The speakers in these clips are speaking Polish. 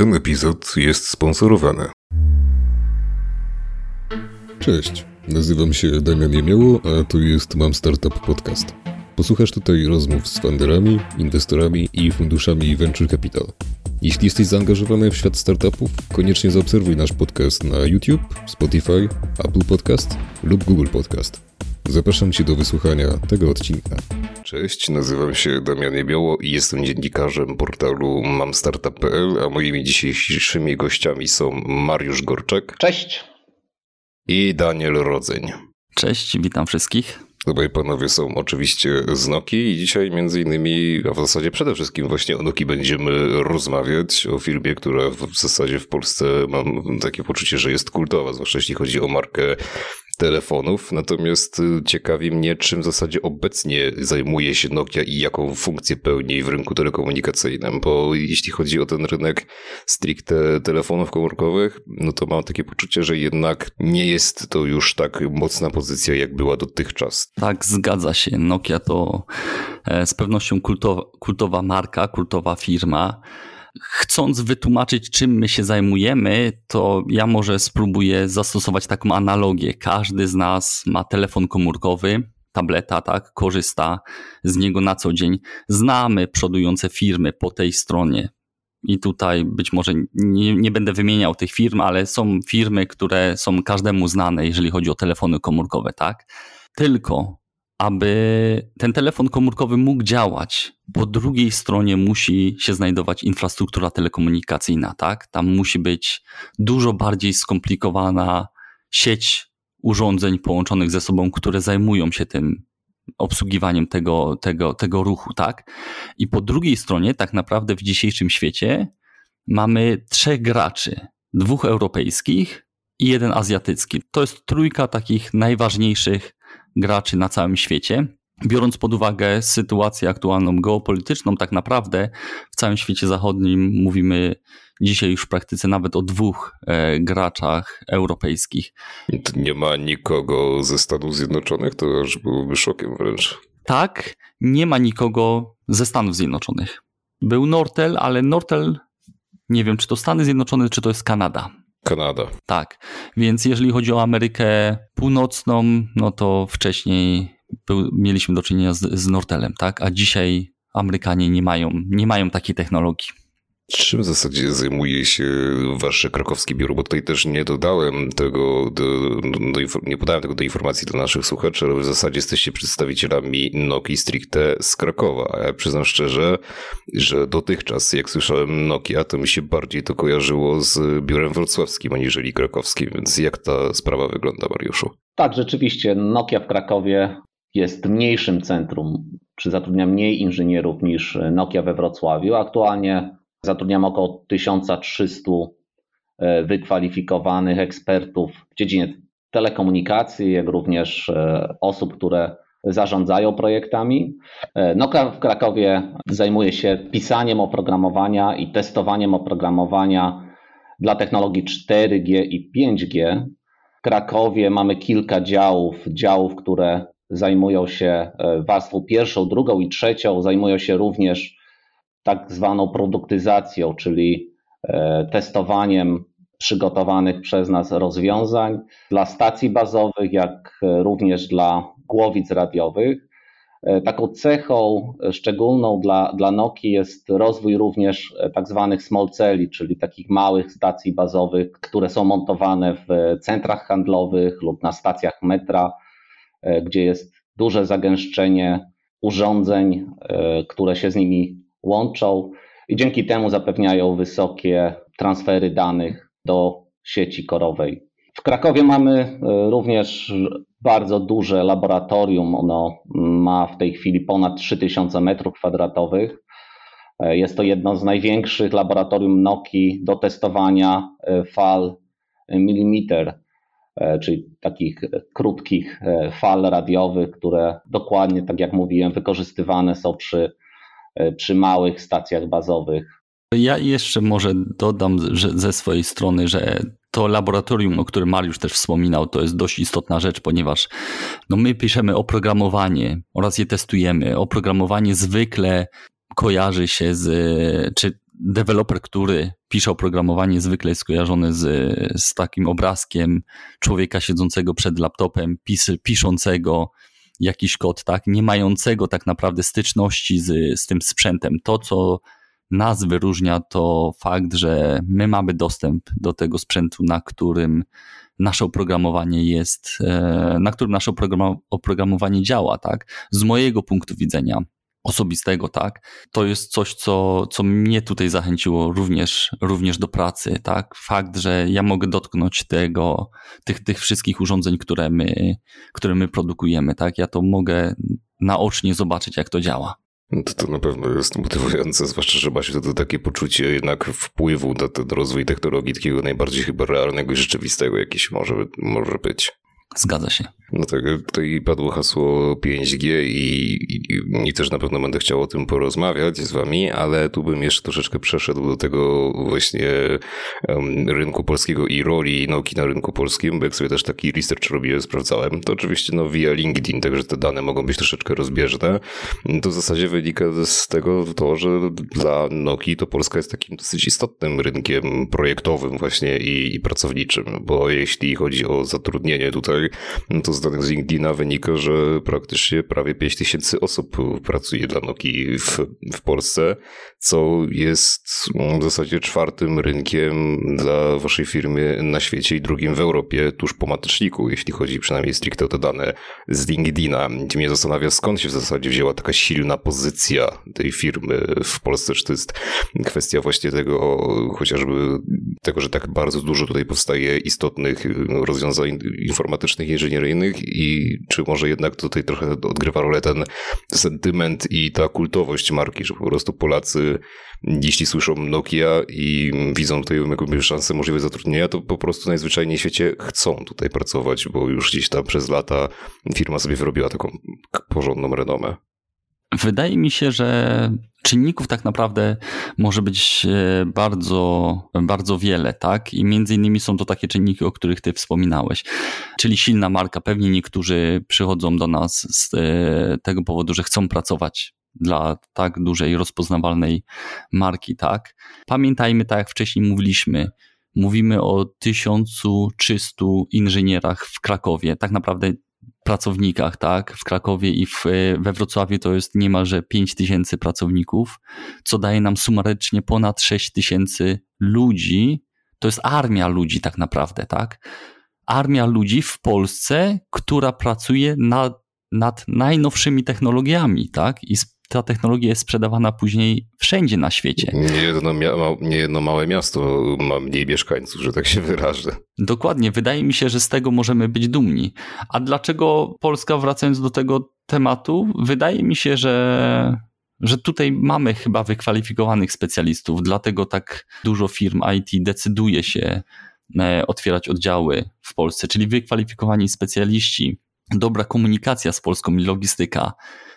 Ten epizod jest sponsorowany. Cześć, nazywam się Damian Jemioło, a to jest Mam Startup Podcast. Posłuchasz tutaj rozmów z funderami, inwestorami i funduszami Venture Capital. Jeśli jesteś zaangażowany w świat startupów, koniecznie zaobserwuj nasz podcast na YouTube, Spotify, Apple Podcast lub Google Podcast. Zapraszam Cię do wysłuchania tego odcinka. Cześć, nazywam się Damian Jemioło i jestem dziennikarzem portalu mamstartup.pl, a moimi dzisiejszymi gościami są Mariusz Gorczek. Cześć. I Daniel Rodzeń. Cześć, witam wszystkich. Obaj panowie są oczywiście z Noki i dzisiaj między innymi, a w zasadzie przede wszystkim właśnie o Noki będziemy rozmawiać, o firmie, która w zasadzie w Polsce mam takie poczucie, że jest kultowa, zwłaszcza jeśli chodzi o markę telefonów, natomiast y, ciekawi mnie, czym w zasadzie obecnie zajmuje się Nokia i jaką funkcję pełni w rynku telekomunikacyjnym, bo jeśli chodzi o ten rynek stricte telefonów komórkowych, no to mam takie poczucie, że jednak nie jest to już tak mocna pozycja, jak była dotychczas. Tak, zgadza się. Nokia to e, z pewnością kultowa, kultowa marka, kultowa firma chcąc wytłumaczyć, czym my się zajmujemy, to ja może spróbuję zastosować taką analogię. Każdy z nas ma telefon komórkowy, tableta, tak, korzysta z niego na co dzień. Znamy przodujące firmy po tej stronie. I tutaj być może nie, nie będę wymieniał tych firm, ale są firmy, które są każdemu znane, jeżeli chodzi o telefony komórkowe, tak? Tylko aby ten telefon komórkowy mógł działać, po drugiej stronie musi się znajdować infrastruktura telekomunikacyjna, tak? Tam musi być dużo bardziej skomplikowana sieć urządzeń połączonych ze sobą, które zajmują się tym obsługiwaniem tego, tego, tego ruchu, tak? I po drugiej stronie, tak naprawdę w dzisiejszym świecie mamy trzech graczy, dwóch europejskich i jeden azjatycki. To jest trójka takich najważniejszych graczy na całym świecie. Biorąc pod uwagę sytuację aktualną geopolityczną, tak naprawdę w całym świecie zachodnim mówimy dzisiaj już w praktyce nawet o dwóch e, graczach europejskich. Nie ma nikogo ze Stanów Zjednoczonych, to aż byłoby szokiem wręcz. Tak, nie ma nikogo ze Stanów Zjednoczonych. Był Nortel, ale Nortel, nie wiem, czy to Stany Zjednoczone, czy to jest Kanada. Kanada. Tak, więc jeżeli chodzi o Amerykę Północną, no to wcześniej był, mieliśmy do czynienia z, z Nortelem, tak? A dzisiaj Amerykanie nie mają, nie mają takiej technologii. Czym w zasadzie zajmuje się wasze krakowskie biuro? Bo tutaj też nie dodałem tego, do, do, nie podałem tego do informacji dla naszych słuchaczy, ale w zasadzie jesteście przedstawicielami Nokii stricte z Krakowa. A ja przyznam szczerze, że dotychczas, jak słyszałem Nokia, to mi się bardziej to kojarzyło z biurem wrocławskim aniżeli krakowskim. Więc jak ta sprawa wygląda, Mariuszu? Tak, rzeczywiście. Nokia w Krakowie jest mniejszym centrum, czy zatrudnia mniej inżynierów niż Nokia we Wrocławiu. Aktualnie Zatrudniamy około 1300 e, wykwalifikowanych ekspertów w dziedzinie telekomunikacji, jak również e, osób, które zarządzają projektami. E, Nokia w Krakowie zajmuje się pisaniem oprogramowania i testowaniem oprogramowania dla technologii 4G i 5G. W Krakowie mamy kilka działów, działów, które zajmują się warstwą pierwszą, drugą i trzecią, zajmują się również tak zwaną produktyzacją, czyli e, testowaniem przygotowanych przez nas rozwiązań dla stacji bazowych, jak również dla głowic radiowych. E, taką cechą szczególną dla, dla Nokii jest rozwój również tak zwanych small celli, czyli takich małych stacji bazowych, które są montowane w centrach handlowych lub na stacjach metra, e, gdzie jest duże zagęszczenie urządzeń, które się z nimi łączą i dzięki temu zapewniają wysokie transfery danych do sieci korowej. W Krakowie mamy e, również bardzo duże laboratorium. Ono ma w tej chwili ponad 3000 m2. E, jest to jedno z największych laboratorium Nokii do testowania e, fal milimeter, czyli takich krótkich fal radiowych, które dokładnie, tak jak mówiłem, wykorzystywane są przy przy małych stacjach bazowych. Ja jeszcze może dodam że ze swojej strony, że to laboratorium, o którym Mariusz też wspominał, to jest dość istotna rzecz, ponieważ no my piszemy oprogramowanie oraz je testujemy. Oprogramowanie zwykle kojarzy się z, czy deweloper, który pisze oprogramowanie, zwykle jest skojarzony z, z takim obrazkiem człowieka siedzącego przed laptopem, pis, piszącego jakiś kod, tak, nie mającego tak naprawdę styczności z, z tym sprzętem. To, co nas wyróżnia, to fakt, że my mamy dostęp do tego sprzętu, na którym nasze oprogramowanie jest, e, na którym nasze oprogramowanie działa, tak? Z mojego punktu widzenia osobistego, tak? To jest coś, co, co mnie tutaj zachęciło również, również do pracy, tak? Fakt, że ja mogę dotknąć tego, tych, tych wszystkich urządzeń, które my, które my produkujemy, tak? Ja to mogę naocznie zobaczyć, jak to działa. No to, to na pewno jest motywujące, zwłaszcza, że ma się wtedy takie poczucie jednak wpływu na ten rozwój technologii, takiego najbardziej chyba realnego i rzeczywistego, jakiś może, może być. Zgadza się. No tak, tutaj padło hasło 5G i, i, i, też na pewno będę chciał o tym porozmawiać z wami, ale tu bym jeszcze troszeczkę przeszedł do tego właśnie um, rynku polskiego i roli Noki na rynku polskim, bo jak sobie też taki research robiłem, sprawdzałem, to oczywiście no via LinkedIn, także te dane mogą być troszeczkę rozbieżne. To w zasadzie wynika z tego to, że dla Noki to Polska jest takim dosyć istotnym rynkiem projektowym właśnie i, i pracowniczym, bo jeśli chodzi o zatrudnienie tutaj, no to z danych z LinkedIna wynika, że praktycznie prawie 5 tysięcy osób pracuje dla Nokii w, w Polsce, co jest w zasadzie czwartym rynkiem dla waszej firmy na świecie i drugim w Europie, tuż po mateczniku, jeśli chodzi przynajmniej stricte o te dane z LinkedIna. Gdzie mnie zastanawia, skąd się w zasadzie wzięła taka silna pozycja tej firmy w Polsce, czy to jest kwestia właśnie tego, chociażby tego, że tak bardzo dużo tutaj powstaje istotnych rozwiązań informatycznych, inżynieryjnych i czy może jednak tutaj trochę odgrywa rolę ten sentyment i ta kultowość marki, że po prostu Polacy, jeśli słyszą Nokia i widzą tutaj jakąś szansę możliwe zatrudnienia, to po prostu najzwyczajniej w świecie chcą tutaj pracować, bo już gdzieś tam przez lata firma sobie wyrobiła taką porządną renomę. Wydaje mi się, że czynników tak naprawdę może być e, bardzo, bardzo wiele, tak? I między innymi są to takie czynniki, o których ty wspominałeś. Czyli silna marka. Pewnie niektórzy przychodzą do nas z e, tego powodu, że chcą pracować dla tak dużej, rozpoznawalnej marki, tak? Pamiętajmy, tak jak wcześniej mówiliśmy, mówimy o 1300 inżynierach w Krakowie. Tak naprawdę pracownikach, tak? W Krakowie i w, we Wrocławiu to jest niemalże 5 tysięcy pracowników, co daje nam sumarycznie ponad 6 tysięcy ludzi. To jest armia ludzi tak naprawdę, tak? Armia ludzi w Polsce, która pracuje nad, nad najnowszymi technologiami, tak? I ta technologia jest sprzedawana później wszędzie na świecie. Nie jedno, małe miasto ma mniej mieszkańców, że tak się wyrażę. Dokładnie, wydaje mi się, że z tego możemy być dumni. A dlaczego Polska, wracając do tego tematu, wydaje mi się, że że tutaj mamy chyba wykwalifikowanych specjalistów, dlatego tak dużo firm IT decyduje się e, otwierać oddziały w Polsce, czyli wykwalifikowani specjaliści, dobra komunikacja z Polską i logistyka,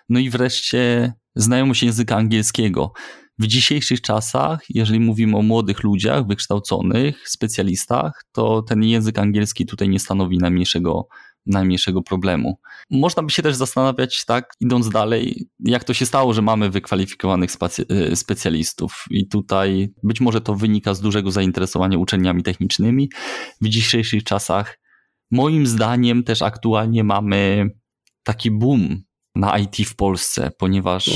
no i wreszcie znajomość języka angielskiego. W dzisiejszych czasach, jeżeli mówimy o młodych ludziach, wykształconych, specjalistach, to ten język angielski tutaj nie stanowi najmniejszego, najmniejszego problemu. Można by się też zastanawiać, tak, idąc dalej, jak to się stało, że mamy wykwalifikowanych e, specjalistów. I tutaj być może to wynika z dużego zainteresowania uczelniami technicznymi. W dzisiejszych czasach, moim zdaniem, też aktualnie mamy taki boom na IT w Polsce, ponieważ no,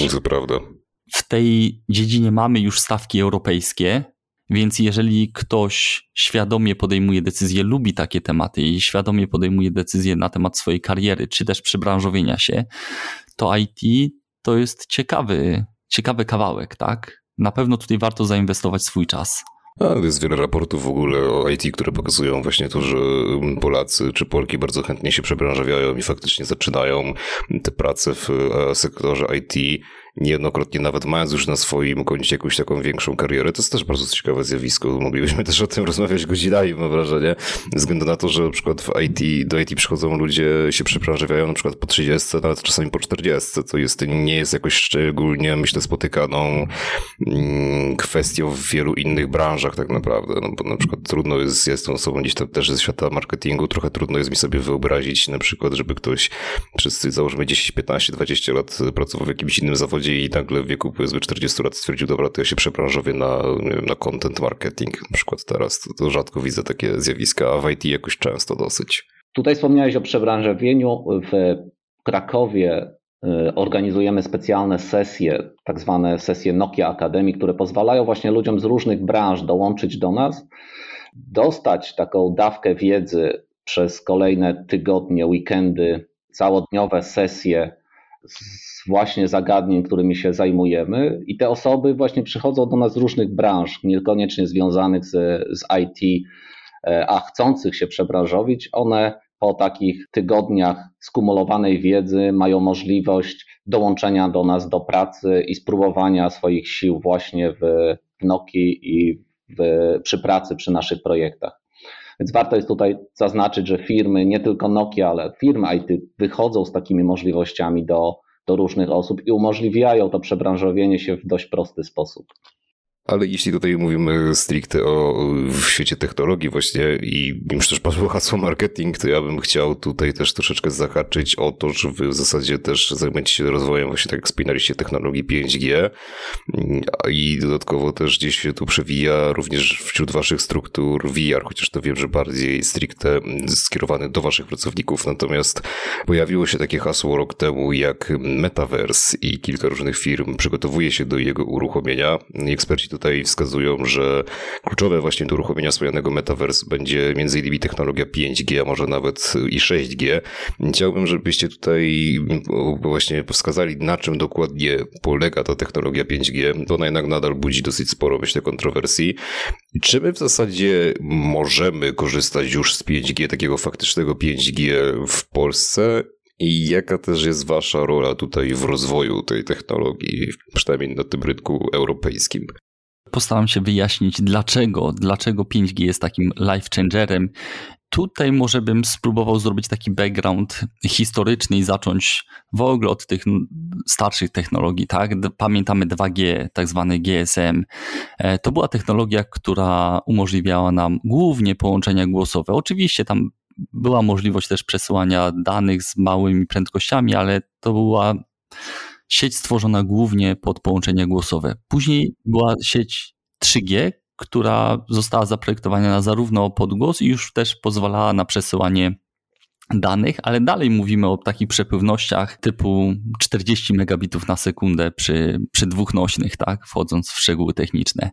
w tej dziedzinie mamy już stawki europejskie, więc jeżeli ktoś świadomie podejmuje decyzje, lubi takie tematy i świadomie podejmuje decyzje na temat swojej kariery, czy też przybranżowienia się, to IT to jest ciekawy, ciekawy kawałek, tak? Na pewno tutaj warto zainwestować swój czas. A, jest wiele raportów w ogóle o IT, które pokazują właśnie to, że Polacy czy Polki bardzo chętnie się przebranżawiają i faktycznie zaczynają te prace w e, sektorze IT niejednokrotnie nawet mając już na swoim koncie jakąś taką większą karierę. To jest też bardzo ciekawe zjawisko. Moglibyśmy też o tym rozmawiać godzinami, mam wrażenie, ze względu na to, że na przykład w IT, do IT przychodzą ludzie, się przebranżawiają na przykład po 30, nawet czasami po 40. To jest, nie jest jakoś szczególnie, myślę, spotykaną mm, kwestią w wielu innych branżach tak naprawdę. No bo na przykład trudno jest, ja jestem osobą gdzieś tam też ze świata marketingu, trochę trudno jest mi sobie wyobrazić na przykład, żeby ktoś przez załóżmy 10, 15, 20 lat pracował w jakimś innym zawodzie i nagle w wieku powiedzmy 40 lat stwierdził, dobra, to ja się przebranżowię na, na content marketing, na przykład teraz, to, to rzadko widzę takie zjawiska, a w IT jakoś często dosyć. Tutaj wspomniałeś o przebranżowieniu. W Krakowie y, organizujemy specjalne sesje, tak zwane sesje Nokia Academy, które pozwalają właśnie ludziom z różnych branż dołączyć do nas, dostać taką dawkę wiedzy przez kolejne tygodnie, weekendy, całodniowe sesje właśnie zagadnień, którymi się zajmujemy. I te osoby właśnie przychodzą do nas z różnych branż, niekoniecznie związanych z, z IT, e, a chcących się przebranżowić. One po takich tygodniach skumulowanej wiedzy mają możliwość dołączenia do nas do pracy i spróbowania swoich sił właśnie w, Nokii i w, przy pracy przy naszych projektach. Więc warto jest tutaj zaznaczyć, że firmy, nie tylko Nokia, ale firmy IT wychodzą z takimi możliwościami do, do różnych osób i umożliwiają to przebranżowienie się w dość prosty sposób. Ale jeśli tutaj mówimy stricte o w świecie technologii właśnie i już też padło hasło marketing, to ja bym chciał tutaj też troszeczkę zahaczyć o to, że wy w zasadzie też zajmujecie się rozwojem właśnie tak jak wspinaliście technologii 5G i dodatkowo też gdzieś się tu przewija również wśród waszych struktur VR, chociaż to wiem, że bardziej stricte skierowany do waszych pracowników, natomiast pojawiło się takie hasło rok temu jak Metaverse i kilka różnych firm przygotowuje się do jego uruchomienia. Eksperci tutaj wskazują, że kluczowe właśnie do uruchomienia wspomnianego Metaverse będzie m.in. technologia 5G, a może nawet i 6G. Chciałbym, żebyście tutaj właśnie wskazali, na czym dokładnie polega ta technologia 5G, bo ona jednak nadal budzi dosyć sporo, myślę, kontrowersji. Czy my w zasadzie możemy korzystać już z 5G, takiego faktycznego 5G w Polsce? I jaka też jest wasza rola tutaj w rozwoju tej technologii, przynajmniej na tym rynku europejskim? Postaram się wyjaśnić, dlaczego, dlaczego 5G jest takim life changerem. Tutaj może bym spróbował zrobić taki background historyczny i zacząć w ogóle od tych starszych technologii, tak? Pamiętamy 2G, tak zwany GSM. E, to była technologia, która umożliwiała nam głównie połączenia głosowe. Oczywiście tam była możliwość też przesyłania danych z małymi prędkościami, ale to była sieć stworzona głównie pod połączenia głosowe. Później była sieć 3G, która została zaprojektowana zarówno pod głos i już też pozwalała na przesyłanie danych, ale dalej mówimy o takich przepływnościach typu 40 megabitów na sekundę przy, przy dwóch nośnych, tak, wchodząc w szczegóły techniczne.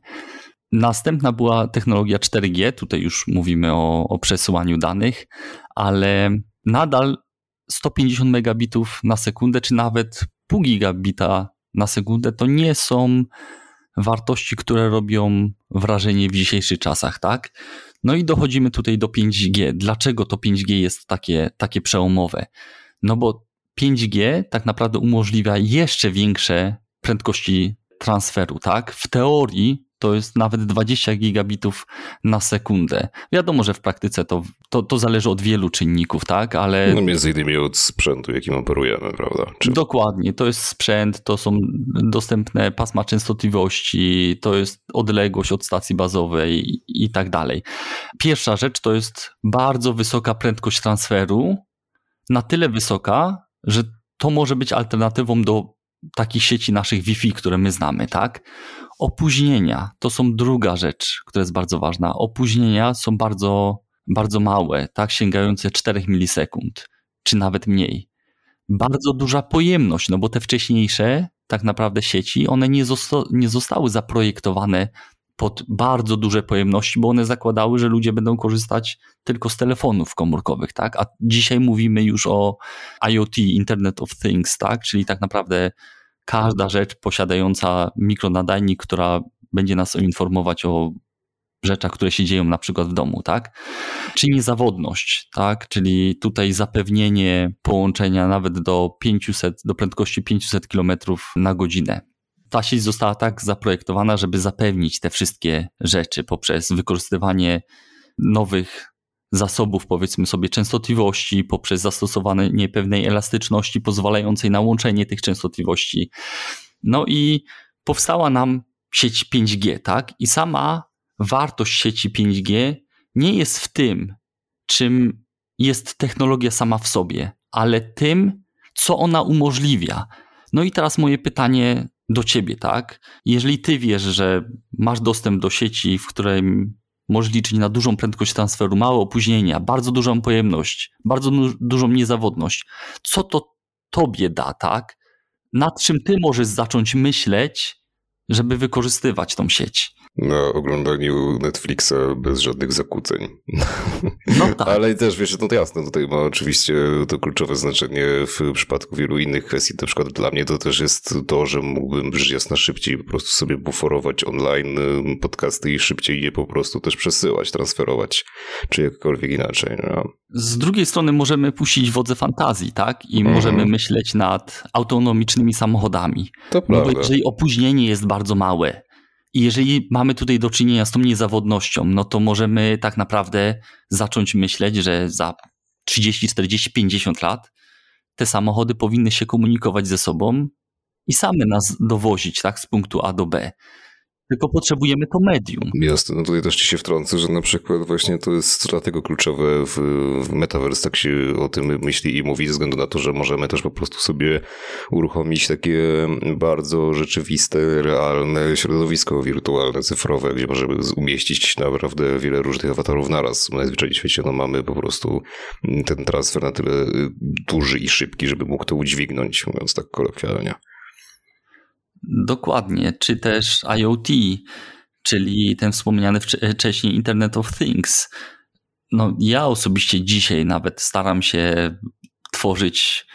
Następna była technologia 4G, tutaj już mówimy o, o przesyłaniu danych, ale nadal 150 megabitów na sekundę, czy nawet pół gigabita na sekundę, to nie są wartości, które robią wrażenie w dzisiejszych czasach, tak? No i dochodzimy tutaj do 5G. Dlaczego to 5G jest takie, takie przełomowe? No bo 5G tak naprawdę umożliwia jeszcze większe prędkości transferu, tak? W teorii to jest nawet 20 gigabitów na sekundę. Wiadomo, że w praktyce to, to, to zależy od wielu czynników, tak, ale... No między innymi od sprzętu, jakim operujemy, prawda? Czy... Dokładnie, to jest sprzęt, to są dostępne pasma częstotliwości, to jest odległość od stacji bazowej i, i tak dalej. Pierwsza rzecz to jest bardzo wysoka prędkość transferu, na tyle wysoka, że to może być alternatywą do takich sieci naszych Wi-Fi, które my znamy, tak? Opóźnienia to są druga rzecz, która jest bardzo ważna. Opóźnienia są bardzo, bardzo małe, tak, sięgające 4 milisekund, czy nawet mniej. Bardzo duża pojemność, no bo te wcześniejsze tak naprawdę sieci, one nie, zosta nie zostały zaprojektowane pod bardzo duże pojemności, bo one zakładały, że ludzie będą korzystać tylko z telefonów komórkowych, tak? A dzisiaj mówimy już o IoT, Internet of Things, tak? Czyli tak naprawdę każda rzecz posiadająca mikronadajnik, która będzie nas informować o rzeczach, które się dzieją na przykład w domu, tak? Czy niezawodność, tak? Czyli tutaj zapewnienie połączenia nawet do 500, do prędkości 500 km na godzinę. Ta sieć została tak zaprojektowana, żeby zapewnić te wszystkie rzeczy poprzez wykorzystywanie nowych zasobów, powiedzmy sobie, częstotliwości, poprzez zastosowanie pewnej elastyczności pozwalającej na łączenie tych częstotliwości. No i powstała nam sieć 5G, tak? I sama wartość sieci 5G nie jest w tym, czym jest technologia sama w sobie, ale tym, co ona umożliwia. No i teraz moje pytanie do ciebie, tak? Jeżeli ty wiesz, że masz dostęp do sieci, w której możesz liczyć na dużą prędkość transferu, małe opóźnienia, bardzo dużą pojemność, bardzo dużą niezawodność, co to tobie da, tak? Nad czym ty możesz zacząć myśleć, żeby wykorzystywać tą sieć? Na oglądaniu Netflixa bez żadnych zakłóceń. No tak. Ale też wiesz, no to jasne, tutaj ma oczywiście to kluczowe znaczenie w przypadku wielu innych kwestii. Na przykład dla mnie to też jest to, że mógłbym rzecz jasna szybciej po prostu sobie buforować online podcasty i szybciej je po prostu też przesyłać, transferować, czy jakkolwiek inaczej. No. Z drugiej strony możemy puścić wodze fantazji, tak? I mm. możemy myśleć nad autonomicznymi samochodami. To no prawda. Bo jeżeli opóźnienie jest bardzo małe, i jeżeli mamy tutaj do czynienia z tą niezawodnością, no to możemy tak naprawdę zacząć myśleć, że za 30, 40, 50 lat te samochody powinny się komunikować ze sobą i same nas dowozić tak, z punktu A do B tylko potrzebujemy to medium. Jasne, no tutaj też ci się wtrącę, że na przykład właśnie to jest dlatego kluczowe w, w Metaverse, tak się o tym myśli i mówi, ze względu na to, że możemy też po prostu sobie uruchomić takie bardzo rzeczywiste, realne środowisko wirtualne, cyfrowe, gdzie możemy umieścić naprawdę wiele różnych awatarów naraz. Najzwyczajniej w świecie no, mamy po prostu ten transfer na tyle duży i szybki, żeby mógł to udźwignąć, mówiąc tak kolokwialnie. Dokładnie, czy też IoT, czyli ten wspomniany wcześniej Internet of Things. No, ja osobiście dzisiaj nawet staram się tworzyć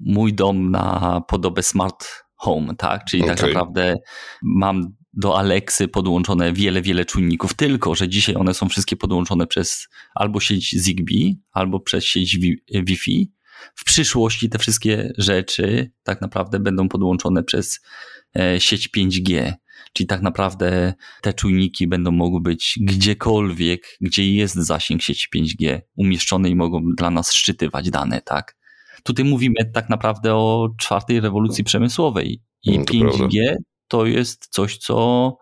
mój dom na podobę smart home, tak? Czyli okay. tak naprawdę mam do Alexy podłączone wiele, wiele czujników, tylko że dzisiaj one są wszystkie podłączone przez albo sieć Zigbee, albo przez sieć Wi-Fi. W przyszłości te wszystkie rzeczy tak naprawdę będą podłączone przez E, sieć 5G. Czyli tak naprawdę te czujniki będą mogły być gdziekolwiek, gdzie jest zasięg sieci 5G umieszczone i mogą dla nas szczytywać dane, tak? Tutaj mówimy tak naprawdę o czwartej rewolucji przemysłowej i no to 5G prawda. to jest coś, co,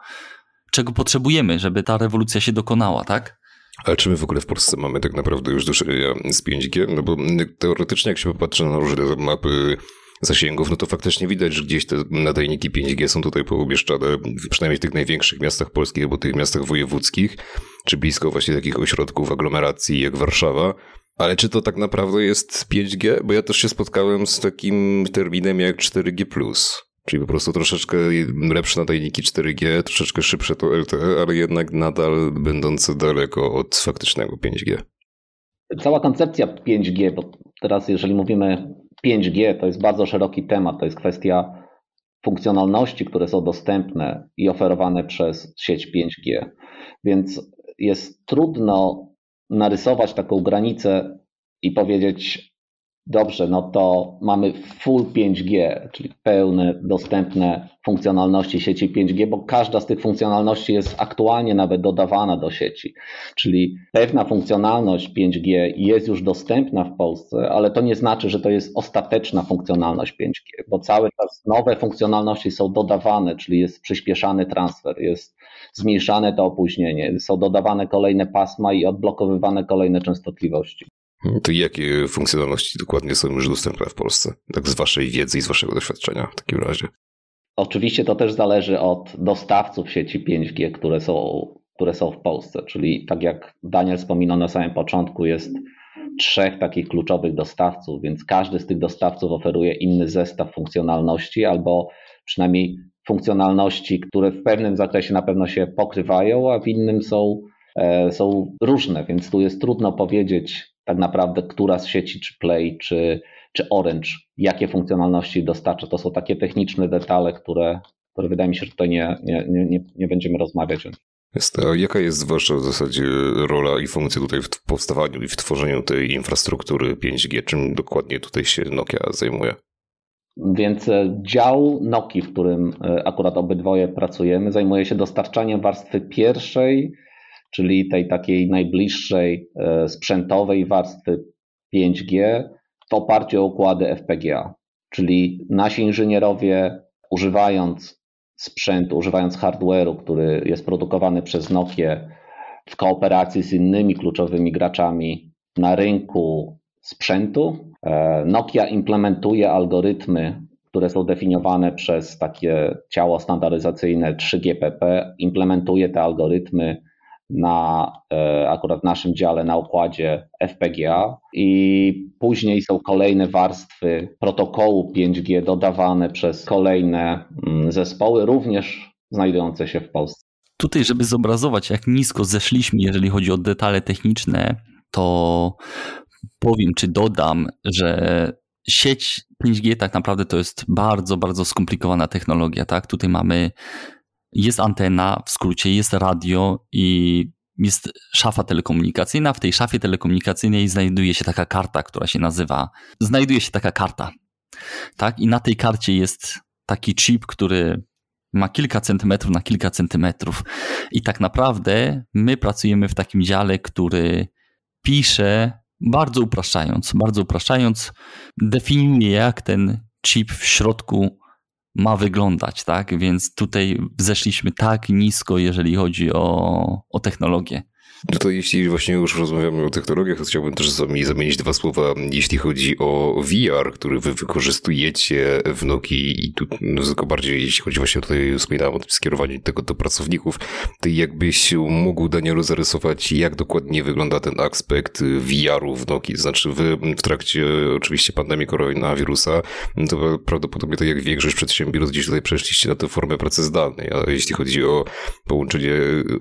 czego potrzebujemy, żeby ta rewolucja się dokonała, tak? Ale czy my w ogóle w Polsce mamy tak naprawdę już do czynienia z 5G? No bo teoretycznie jak się popatrzy na różne mapy zasięgów, no to faktycznie widać, że gdzieś te nadajniki 5G są tutaj poumieszczane, przynajmniej w tych największych miastach polskich albo tych miastach wojewódzkich, czy blisko właśnie takich ośrodków aglomeracji jak Warszawa. Ale czy to tak naprawdę jest 5G? Bo ja też się spotkałem z takim terminem jak 4G+. Czyli po prostu troszeczkę lepsze nadajniki 4G, troszeczkę szybsze to LTE, ale jednak nadal będące daleko od faktycznego 5G. Cała koncepcja 5G, bo teraz jeżeli mówimy 5G to jest bardzo szeroki temat. To jest kwestia funkcjonalności, które są dostępne i oferowane przez sieć 5G. Więc jest trudno narysować taką granicę i powiedzieć, Dobrze, no to mamy full 5G, czyli pełne, dostępne funkcjonalności sieci 5G, bo każda z tych funkcjonalności jest aktualnie nawet dodawana do sieci. Czyli pewna funkcjonalność 5G jest już dostępna w Polsce, ale to nie znaczy, że to jest ostateczna funkcjonalność 5G, bo cały czas nowe funkcjonalności są dodawane, czyli jest przyspieszany transfer, jest zmniejszane to opóźnienie, są dodawane kolejne pasma i odblokowywane kolejne częstotliwości. To jakie funkcjonalności dokładnie są już dostępne w Polsce? Tak z waszej wiedzy i z waszego doświadczenia w takim razie. Oczywiście to też zależy od dostawców sieci 5G, które są, które są w Polsce. Czyli tak jak Daniel wspominał na samym początku, jest trzech takich kluczowych dostawców, więc każdy z tych dostawców oferuje inny zestaw funkcjonalności albo przynajmniej funkcjonalności, które w pewnym zakresie na pewno się pokrywają, a w innym są, e, są różne, więc tu jest trudno powiedzieć, tak naprawdę, która z sieci, czy Play, czy, czy Orange, jakie funkcjonalności dostarcza. To są takie techniczne detale, które, które wydaje mi się, że tutaj nie, nie, nie, nie będziemy rozmawiać. Jest, a jaka jest wasza w zasadzie rola i funkcja tutaj w powstawaniu i w tworzeniu tej infrastruktury 5G? Czym dokładnie tutaj się Nokia zajmuje? Więc e, dział Nokia, w którym e, akurat obydwoje pracujemy, zajmuje się dostarczaniem warstwy pierwszej czyli tej takiej najbliższej e, sprzętowej warstwy 5G w oparciu o układy FPGA. Czyli nasi inżynierowie, używając sprzętu, używając hardware'u, który jest produkowany przez Nokia w kooperacji z innymi kluczowymi graczami na rynku sprzętu, e, Nokia implementuje algorytmy które są definiowane przez takie ciało standaryzacyjne 3GPP, implementuje te algorytmy na e, akurat w naszym dziale na układzie FPGA i później są kolejne warstwy protokołu 5G dodawane przez kolejne mm, zespoły, również znajdujące się w Polsce. Tutaj, żeby zobrazować, jak nisko zeszliśmy, jeżeli chodzi o detale techniczne, to powiem czy dodam, że sieć 5G tak naprawdę to jest bardzo, bardzo skomplikowana technologia. Tak? Tutaj mamy, jest antena, w skrócie jest radio i jest szafa telekomunikacyjna. W tej szafie telekomunikacyjnej znajduje się taka karta, która się nazywa, znajduje się taka karta. Tak? I na tej karcie jest taki chip, który ma kilka centymetrów na kilka centymetrów. I tak naprawdę my pracujemy w takim dziale, który pisze, bardzo upraszczając, bardzo upraszczając, definiuje, jak ten chip w środku ma wyglądać, tak? Więc tutaj zeszliśmy tak nisko, jeżeli chodzi o, o technologię. No to jeśli właśnie już rozmawiamy o technologiach, to chciałbym też zamienić dwa słowa, jeśli chodzi o VR, który wy wykorzystujecie w Nokii i tu no, tylko bardziej, jeśli chodzi właśnie tutaj, wspominałem o tym skierowaniu tego do pracowników, to jakbyś mógł, Danielu, zarysować, jak dokładnie wygląda ten aspekt VR-u w Nokii, znaczy wy w trakcie oczywiście pandemii koronawirusa, to prawdopodobnie tak jak większość przedsiębiorstw gdzieś tutaj przeszliście na tę formę pracy zdalnej, a jeśli chodzi o połączenie,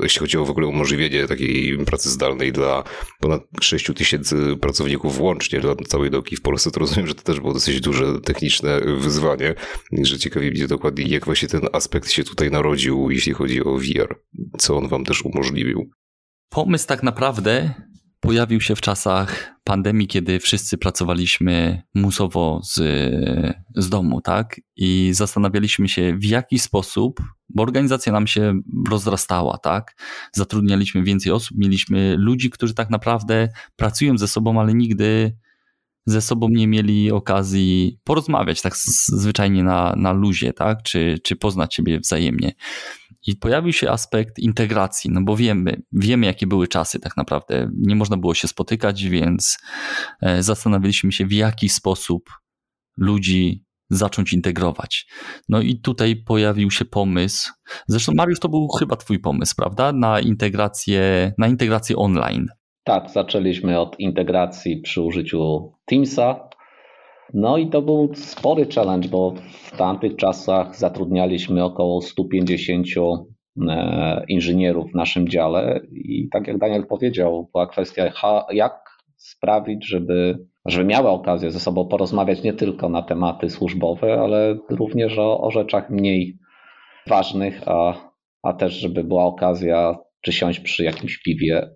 jeśli chodzi o w ogóle umożliwienie takiej pracy zdalnej dla ponad 6 tysięcy pracowników łącznie dla całej doki w Polsce, to rozumiem, że to też było dosyć duże techniczne wyzwanie, że ciekawi mnie dokładnie, jak właśnie ten aspekt się tutaj narodził, jeśli chodzi o VR, co on wam też umożliwił. Pomysł tak naprawdę pojawił się w czasach pandemii, kiedy wszyscy pracowaliśmy musowo z, z domu, tak? I zastanawialiśmy się, w jaki sposób, bo organizacja nam się rozrastała, tak? Zatrudnialiśmy więcej osób, mieliśmy ludzi, którzy tak naprawdę pracują ze sobą, ale nigdy ze sobą nie mieli okazji porozmawiać tak zwyczajnie na, na luzie, tak? Czy, czy poznać siebie wzajemnie. I pojawił się aspekt integracji, no bo wiemy, wiemy, jakie były czasy tak naprawdę. Nie można było się spotykać, więc e, zastanawialiśmy się, w jaki sposób ludzi zacząć integrować. No i tutaj pojawił się pomysł. Zresztą, Mariusz, to był chyba Twój pomysł, prawda? Na integrację, na integrację online. Tak, zaczęliśmy od integracji przy użyciu Teamsa. No i to był spory challenge, bo w tamtych czasach zatrudnialiśmy około 150 e, inżynierów w naszym dziale i tak jak Daniel powiedział, była kwestia jak sprawić, żeby, żeby miały okazję ze sobą porozmawiać nie tylko na tematy służbowe, ale również o, o rzeczach mniej ważnych, a, a też żeby była okazja czy siąść przy jakimś piwie,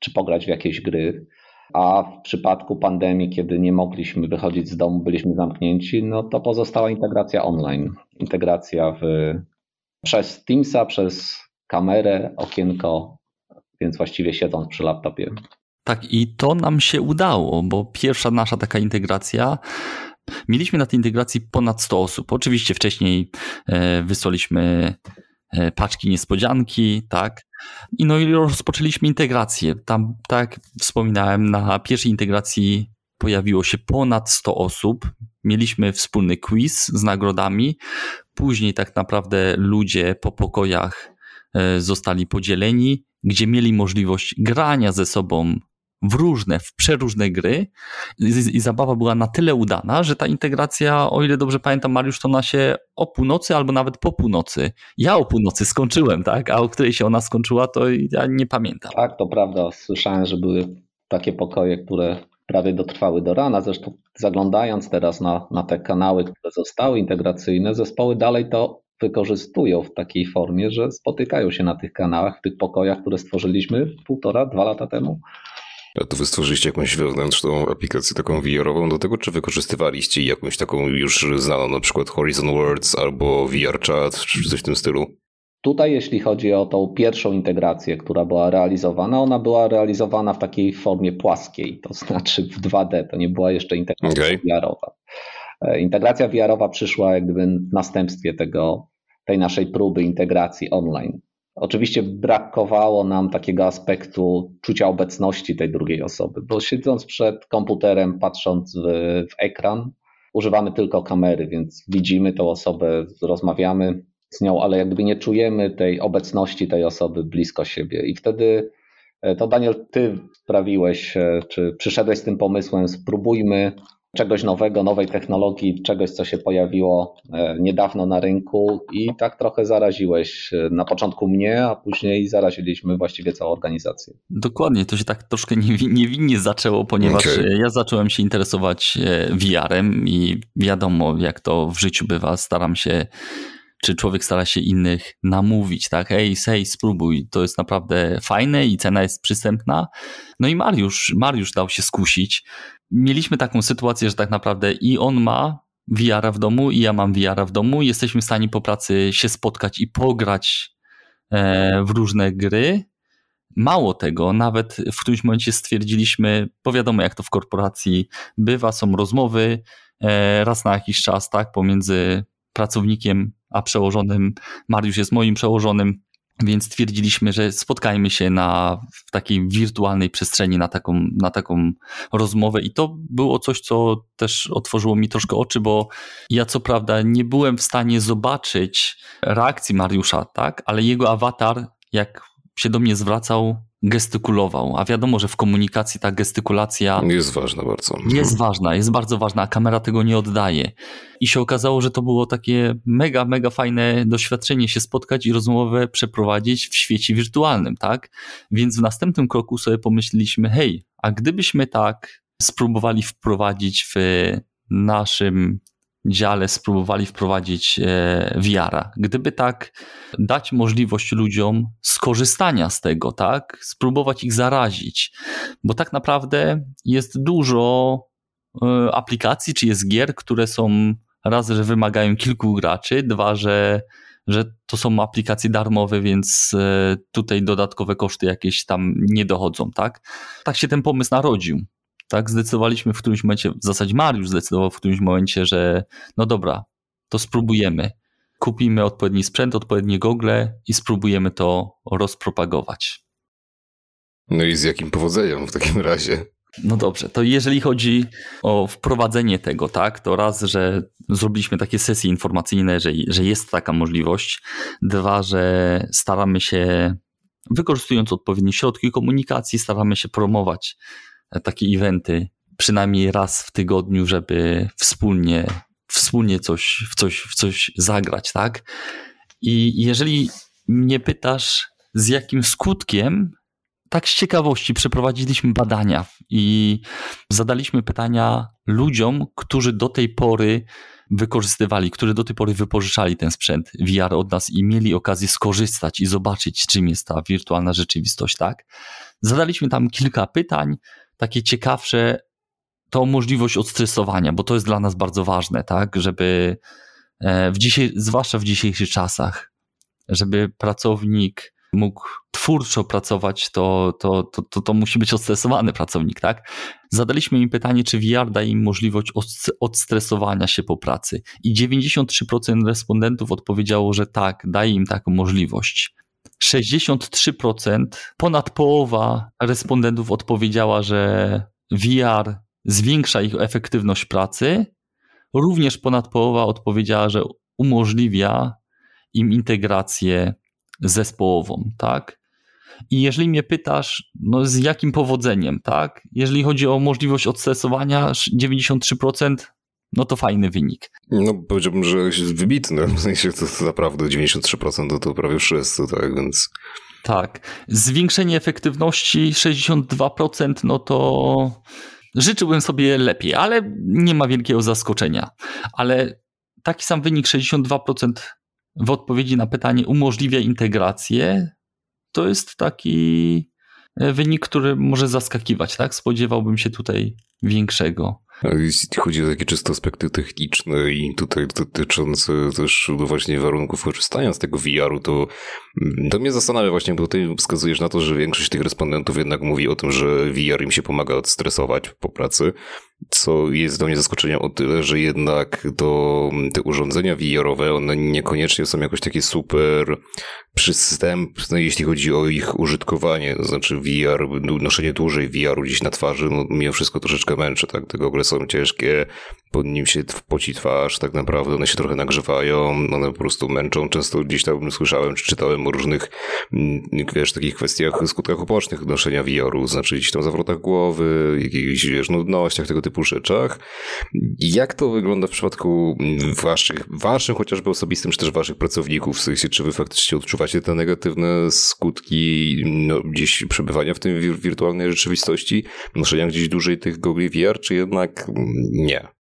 czy pograć w jakieś gry. A w przypadku pandemii, kiedy nie mogliśmy wychodzić z domu, byliśmy zamknięci, no to pozostała integracja online. Integracja w, przez Teamsa, przez kamerę, okienko, więc właściwie siedząc przy laptopie. Tak, i to nam się udało, bo pierwsza nasza taka integracja Mieliśmy na tej integracji ponad 100 osób. Oczywiście wcześniej e, wysłaliśmy paczki niespodzianki, tak? I no i rozpoczęliśmy integrację. Tam, tak jak wspominałem, na pierwszej integracji pojawiło się ponad 100 osób. Mieliśmy wspólny quiz z nagrodami. Później tak naprawdę ludzie po pokojach e, zostali podzieleni, gdzie mieli możliwość grania ze sobą w różne, w przeróżne gry I, i, zabawa była na tyle udana, że ta integracja, o ile dobrze pamiętam, Mariusz, to ona się o północy albo nawet po północy. Ja o północy skończyłem, tak? A o której się ona skończyła, to ja nie pamiętam. Tak, to prawda. Słyszałem, że były takie pokoje, które prawie dotrwały do rana. Zresztą zaglądając teraz na, na te kanały, które zostały integracyjne, zespoły dalej to wykorzystują w takiej formie, że spotykają się na tych kanałach, w tych pokojach, które stworzyliśmy półtora, dwa lata temu. A to wy stworzyliście jakąś wewnętrzną aplikację taką VR-ową do tego, czy wykorzystywaliście jakąś taką już znaną, na przykład Horizon Words albo VR Chat, czy coś w tym stylu? Tutaj, jeśli chodzi o tą pierwszą integrację, która była realizowana, ona była realizowana w takiej formie płaskiej, to znaczy w 2D, to nie była jeszcze integracja okay. VR-owa. E, integracja VR-owa przyszła jak gdyby w następstwie tego, tej naszej próby integracji online. Oczywiście brakowało nam takiego aspektu czucia obecności tej drugiej osoby, bo siedząc przed komputerem, patrząc w, w ekran, używamy tylko kamery, więc widzimy tą osobę, rozmawiamy z nią, ale jakby nie czujemy tej obecności tej osoby blisko siebie. I wtedy e, to Daniel, ty sprawiłeś, e, czy przyszedłeś z tym pomysłem, spróbujmy czegoś nowego, nowej technologii, czegoś, co się pojawiło e, niedawno na rynku i tak trochę zaraziłeś na początku mnie, a później zaraziliśmy właściwie całą organizację. Dokładnie, to się tak troszkę niewinnie zaczęło, ponieważ okay. ja zacząłem się interesować VR-em i wiadomo, jak to w życiu bywa, staram się czy człowiek stara się innych namówić, tak? Hej, sej, spróbuj, to jest naprawdę fajne i cena jest przystępna. No i Mariusz, Mariusz dał się skusić. Mieliśmy taką sytuację, że tak naprawdę i on ma VR w domu, i ja mam VR w domu. Jesteśmy w stanie po pracy się spotkać i pograć e, w różne gry. Mało tego, nawet w którymś momencie stwierdziliśmy, bo wiadomo jak to w korporacji bywa, są rozmowy e, raz na jakiś czas, tak, pomiędzy pracownikiem a przełożonym. Mariusz jest moim przełożonym, więc stwierdziliśmy, że spotkajmy się na, w takiej wirtualnej przestrzeni na taką, na taką rozmowę. I to było coś, co też otworzyło mi troszkę oczy, bo ja co prawda nie byłem w stanie zobaczyć reakcji Mariusza, tak, ale jego awatar, jak się do mnie zwracał, gestykulował. A wiadomo, że w komunikacji ta gestykulacja jest ważna bardzo. Jest ważna, jest bardzo ważna, a kamera tego nie oddaje. I się okazało, że to było takie mega, mega fajne doświadczenie się spotkać i rozmowę przeprowadzić w świecie wirtualnym, tak? Więc w następnym kroku sobie pomyśleliśmy, hej, a gdybyśmy tak spróbowali wprowadzić w naszym dziale spróbowali wprowadzić e, VR-a. Gdyby tak dać możliwość ludziom skorzystania z tego, tak, spróbować ich zarazić, bo tak naprawdę jest dużo e, aplikacji czy jest gier, które są raz, że wymagają kilku graczy, dwa, że że to są aplikacje darmowe, więc e, tutaj dodatkowe koszty jakieś tam nie dochodzą, tak? Tak się ten pomysł narodził tak, zdecydowaliśmy w którymś momencie, w zasadzie Mariusz zdecydował w którymś momencie, że no dobra, to spróbujemy. Kupimy odpowiedni sprzęt, odpowiednie gogle i spróbujemy to rozpropagować. No i z jakim powodzeniem w takim razie? No dobrze, to jeżeli chodzi o wprowadzenie tego, tak, to raz, że zrobiliśmy takie sesje informacyjne, że, że jest taka możliwość. Dwa, że staramy się, wykorzystując odpowiednie środki komunikacji, staramy się promować takie eventy przynajmniej raz w tygodniu, żeby wspólnie, wspólnie coś, w, coś, w coś zagrać, tak? I jeżeli mnie pytasz, z jakim skutkiem, tak z ciekawości przeprowadziliśmy badania i zadaliśmy pytania ludziom, którzy do tej pory wykorzystywali, którzy do tej pory wypożyczali ten sprzęt VR od nas i mieli okazję skorzystać i zobaczyć, czym jest ta wirtualna rzeczywistość, tak? Zadaliśmy tam kilka pytań, takie ciekawsze, to możliwość odstresowania, bo to jest dla nas bardzo ważne, tak, żeby e, w dzisiaj, zwłaszcza w dzisiejszych czasach, żeby pracownik mógł twórczo pracować, to, to, to, to, to musi być odstresowany pracownik, tak? Zadaliśmy im pytanie, czy VR daje im możliwość odstresowania się po pracy i 93% respondentów odpowiedziało, że tak, daje im taką możliwość. 63%, ponad połowa respondentów odpowiedziała, że VR zwiększa ich efektywność pracy. Również ponad połowa odpowiedziała, że umożliwia im integrację zespołową, tak? I jeżeli mnie pytasz, no z jakim powodzeniem, tak? Jeżeli chodzi o możliwość odstresowania, 93% no to fajny wynik. No powiedziałbym, że jest wybitny, w sensie to, to naprawdę 93% to, to prawie wszyscy, tak, więc... Tak, zwiększenie efektywności 62%, no to życzyłbym sobie lepiej, ale nie ma wielkiego zaskoczenia. Ale taki sam wynik 62% w odpowiedzi na pytanie umożliwia integrację, to jest taki wynik, który może zaskakiwać, tak? Spodziewałbym się tutaj większego. Jeśli chodzi o takie czysto aspekty techniczne i tutaj dotyczące też właśnie warunków korzystania z tego VR-u, to, to mnie zastanawia właśnie, bo tutaj wskazujesz na to, że większość tych respondentów jednak mówi o tym, że VR im się pomaga odstresować po pracy, co jest dla mnie zaskoczeniem o tyle, że jednak to te urządzenia VR-owe, one niekoniecznie są jakoś takie super przystępne, jeśli chodzi o ich użytkowanie. To znaczy VR, noszenie dłużej VR-u gdzieś na twarzy, no mimo wszystko troszeczkę męczy, tak? Te gogle są ciężkie, pod nim się poci twarz, tak naprawdę one się trochę nagrzewają, one po prostu męczą. Często gdzieś tam słyszałem, czy czytałem o różnych, mm, wiesz, takich kwestiach, skutkach ubocznych noszenia VR-u, znaczy gdzieś tam zawrotach głowy, jakichś, wiesz, nudnościach, tego typu rzeczach. Jak to wygląda w przypadku waszych, waszym chociażby osobistym, czy też waszych pracowników, w sensie, czy wy faktycznie odczuwacie te negatywne skutki no, gdzieś przebywania w tym wirtualnej rzeczywistości, noszenia gdzieś dłużej tych gogli VR, czy jednak nie?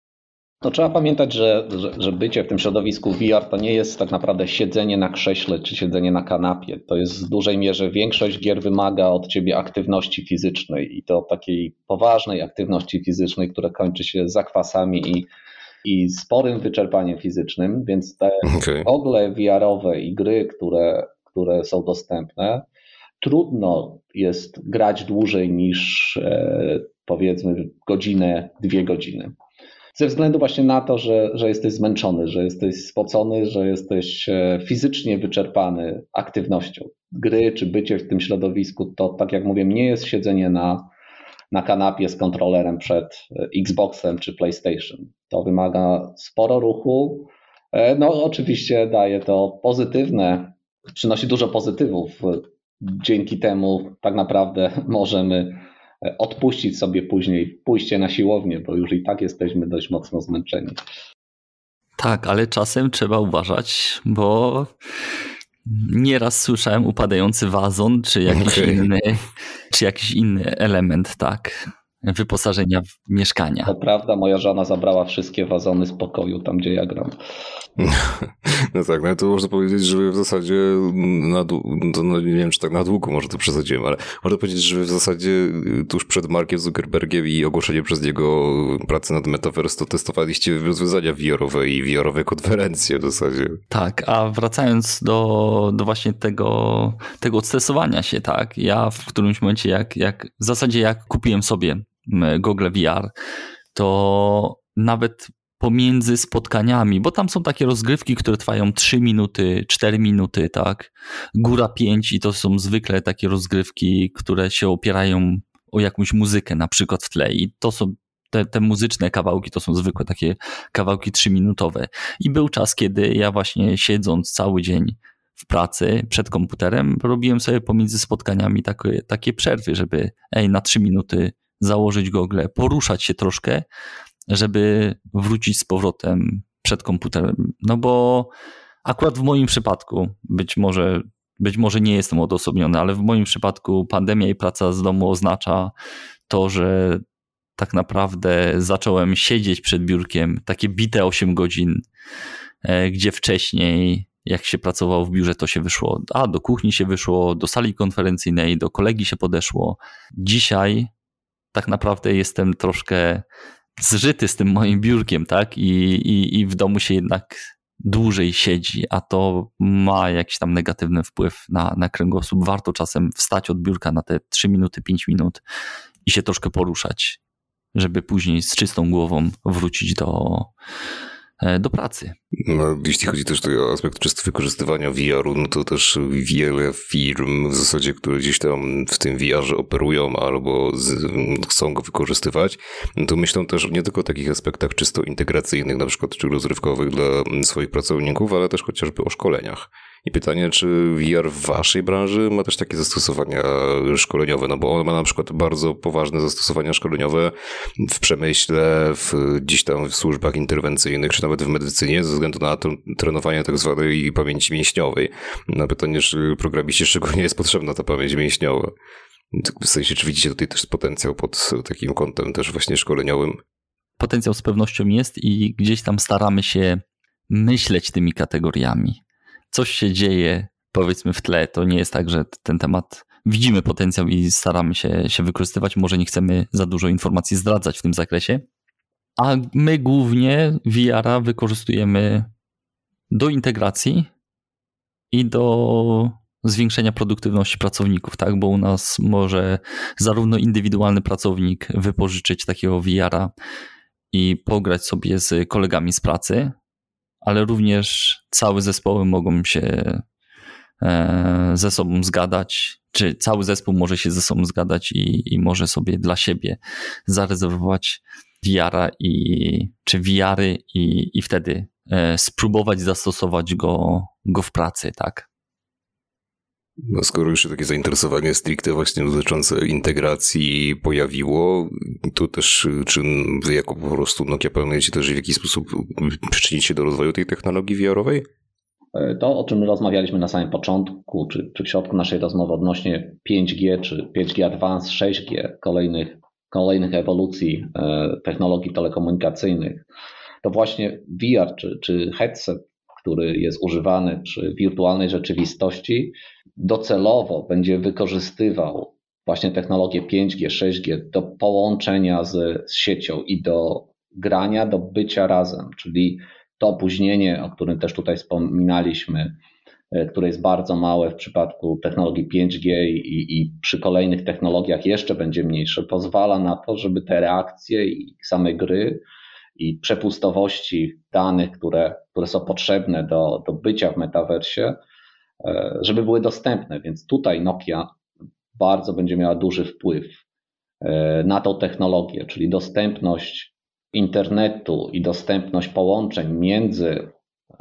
No, trzeba pamiętać, że, że, że, bycie w tym środowisku VR to nie jest tak naprawdę siedzenie na krześle czy siedzenie na kanapie. To jest w dużej mierze większość gier wymaga od ciebie aktywności fizycznej i to takiej poważnej aktywności fizycznej, która kończy się zakwasami i, i sporym wyczerpaniem fizycznym, więc te okay. ogle VR-owe i gry, które, które są dostępne, trudno jest grać dłużej niż e, powiedzmy godzinę, dwie godziny ze względu właśnie na to, że, że jesteś zmęczony, że jesteś spocony, że jesteś e, fizycznie wyczerpany aktywnością. Gry czy bycie w tym środowisku to, tak jak mówię, nie jest siedzenie na, na kanapie z kontrolerem przed e, Xboxem czy PlayStation. To wymaga sporo ruchu. E, no, oczywiście daje to pozytywne, przynosi dużo pozytywów. Dzięki temu tak naprawdę możemy odpuścić sobie później pójście na siłownię, bo już i tak jesteśmy dość mocno zmęczeni. Tak, ale czasem trzeba uważać, bo nieraz słyszałem upadający wazon, czy jakiś, okay. inny, czy jakiś inny element, tak wyposażenia mieszkania. To prawda, moja żona zabrała wszystkie wazony z pokoju, tam gdzie ja gram. No tak, no to można powiedzieć, że w zasadzie na, to no nie wiem, czy tak na długo może to przesadziłem, ale można powiedzieć, że w zasadzie tuż przed Markiem Zuckerbergiem i ogłoszeniem przez niego pracy nad Metaverse to testowaliście rozwiązania VR-owe i VR-owe konferencje w zasadzie. Tak, a wracając do, do właśnie tego, tego stresowania się, tak, ja w którymś momencie jak, jak w zasadzie jak kupiłem sobie Google VR, to nawet pomiędzy spotkaniami, bo tam są takie rozgrywki, które trwają 3 minuty, 4 minuty, tak? Góra 5 i to są zwykle takie rozgrywki, które się opierają o jakąś muzykę na przykład w tle i to są te, te muzyczne kawałki to są zwykłe takie kawałki trzyminutowe. I był czas, kiedy ja właśnie siedząc cały dzień w pracy przed komputerem, robiłem sobie pomiędzy spotkaniami takie, takie przerwy, żeby ej, na trzy minuty założyć gogle, poruszać się troszkę, żeby wrócić z powrotem przed komputerem. No bo akurat w moim przypadku, być może, być może nie jestem odosobniony, ale w moim przypadku pandemia i praca z domu oznacza to, że tak naprawdę zacząłem siedzieć przed biurkiem takie bite 8 godzin, e, gdzie wcześniej jak się pracowało w biurze, to się wyszło, a do kuchni się wyszło, do sali konferencyjnej, do kolegi się podeszło. Dzisiaj tak naprawdę jestem troszkę zżyty z tym moim biurkiem, tak? I, i, i w domu się jednak dłużej siedzi, a to ma jakiś tam negatywny wpływ na, na kręgosłup. Warto czasem wstać od biurka na te 3 minuty, 5 minut i się troszkę poruszać, żeby później z czystą głową wrócić do, do pracy. No, jeśli chodzi też o aspekt czysto wykorzystywania VR-u, no to też wiele firm w zasadzie, które gdzieś tam w tym VR-ze operują albo z, chcą go wykorzystywać, no to myślą też nie tylko o takich aspektach czysto integracyjnych, na przykład czy rozrywkowych dla swoich pracowników, ale też chociażby o szkoleniach. I pytanie, czy VR w waszej branży ma też takie zastosowania szkoleniowe, no bo on ma na przykład bardzo poważne zastosowania szkoleniowe w przemyśle, w, gdzieś tam w służbach interwencyjnych, czy nawet w medycynie, ze względu na to, trenowanie tak zwanej pamięci mięśniowej. Na pytanie, czy programiście szczególnie jest potrzebna ta pamięć mięśniowa. W sensie, czy widzicie tutaj też potencjał pod takim kątem też właśnie szkoleniowym? Potencjał z pewnością jest i gdzieś tam staramy się myśleć tymi kategoriami coś się dzieje, powiedzmy w tle. To nie jest tak, że ten temat widzimy potencjał i staramy się, się wykorzystywać. Może nie chcemy za dużo informacji zdradzać w tym zakresie. A my głównie VR-a wykorzystujemy do integracji i do zwiększenia produktywności pracowników, tak? Bo u nas może zarówno indywidualny pracownik wypożyczyć takiego VR-a i pograć sobie z kolegami z pracy, ale również całe zespoły mogą się e, ze sobą zgadać, czy cały zespół może się ze sobą zgadać i, i może sobie dla siebie zarezerwować VR-a i, czy VR-y i, i wtedy e, spróbować zastosować go, go w pracy, tak? No skoro już takie zainteresowanie stricte właśnie dotyczące integracji pojawiło, to też czy wy jako po prostu Nokia planujecie też w jakiś sposób przyczynić się do rozwoju tej technologii VR-owej? E, to, o czym rozmawialiśmy na samym początku, czy, czy w środku naszej rozmowy odnośnie 5G, czy 5G Advanced, 6G, kolejnych, kolejnych ewolucji e, technologii telekomunikacyjnych, to właśnie VR, czy, czy headset, który jest używany przy wirtualnej rzeczywistości, docelowo będzie wykorzystywał właśnie technologię 5G, 6G do połączenia z, z siecią i do grania, do bycia razem, czyli to opóźnienie, o którym też tutaj wspominaliśmy, e, które jest bardzo małe w przypadku technologii 5G i, i, przy kolejnych technologiach jeszcze będzie mniejsze, pozwala na to, żeby te reakcje i same gry i przepustowości danych, które, które są potrzebne do, do bycia w metaversie, żeby były dostępne. Więc tutaj Nokia bardzo będzie miała duży wpływ e, na tą technologię, czyli dostępność internetu i dostępność połączeń między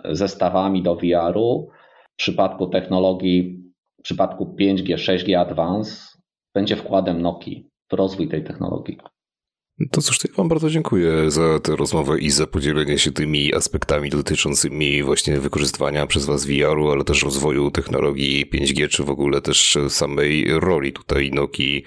zestawami do VR-u w przypadku technologii, w przypadku 5G, 6G Advance będzie wkładem Nokii w rozwój tej technologii. To cóż, to ja Wam bardzo dziękuję za tę rozmowę i za podzielenie się tymi aspektami dotyczącymi właśnie wykorzystywania przez Was VR-u, ale też rozwoju technologii 5G, czy w ogóle też samej roli tutaj Nokii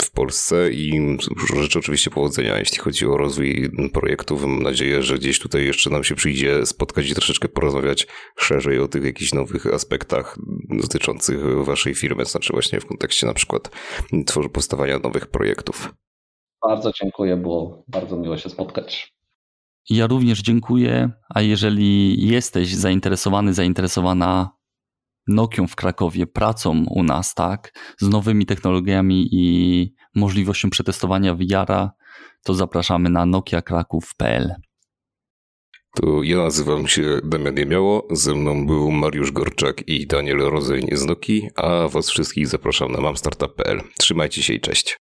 w Polsce i życzę oczywiście powodzenia, jeśli chodzi o rozwój projektów. Mam nadzieję, że gdzieś tutaj jeszcze nam się przyjdzie spotkać i troszeczkę porozmawiać szerzej o tych jakichś nowych aspektach dotyczących waszej firmy, znaczy właśnie w kontekście na przykład powstawania nowych projektów. Bardzo dziękuję, było bardzo miło się spotkać. Ja również dziękuję, a jeżeli jesteś zainteresowany, zainteresowana Nokią w Krakowie, pracą u nas, tak, z nowymi technologiami i możliwością przetestowania VR-a, to zapraszamy na nokiakraków.pl. To ja nazywam się Damian Jemiało, ze mną był Mariusz Gorczak i Daniel Rodzeń z Noki, a was wszystkich zapraszam na mamstartup.pl. Trzymajcie się i cześć.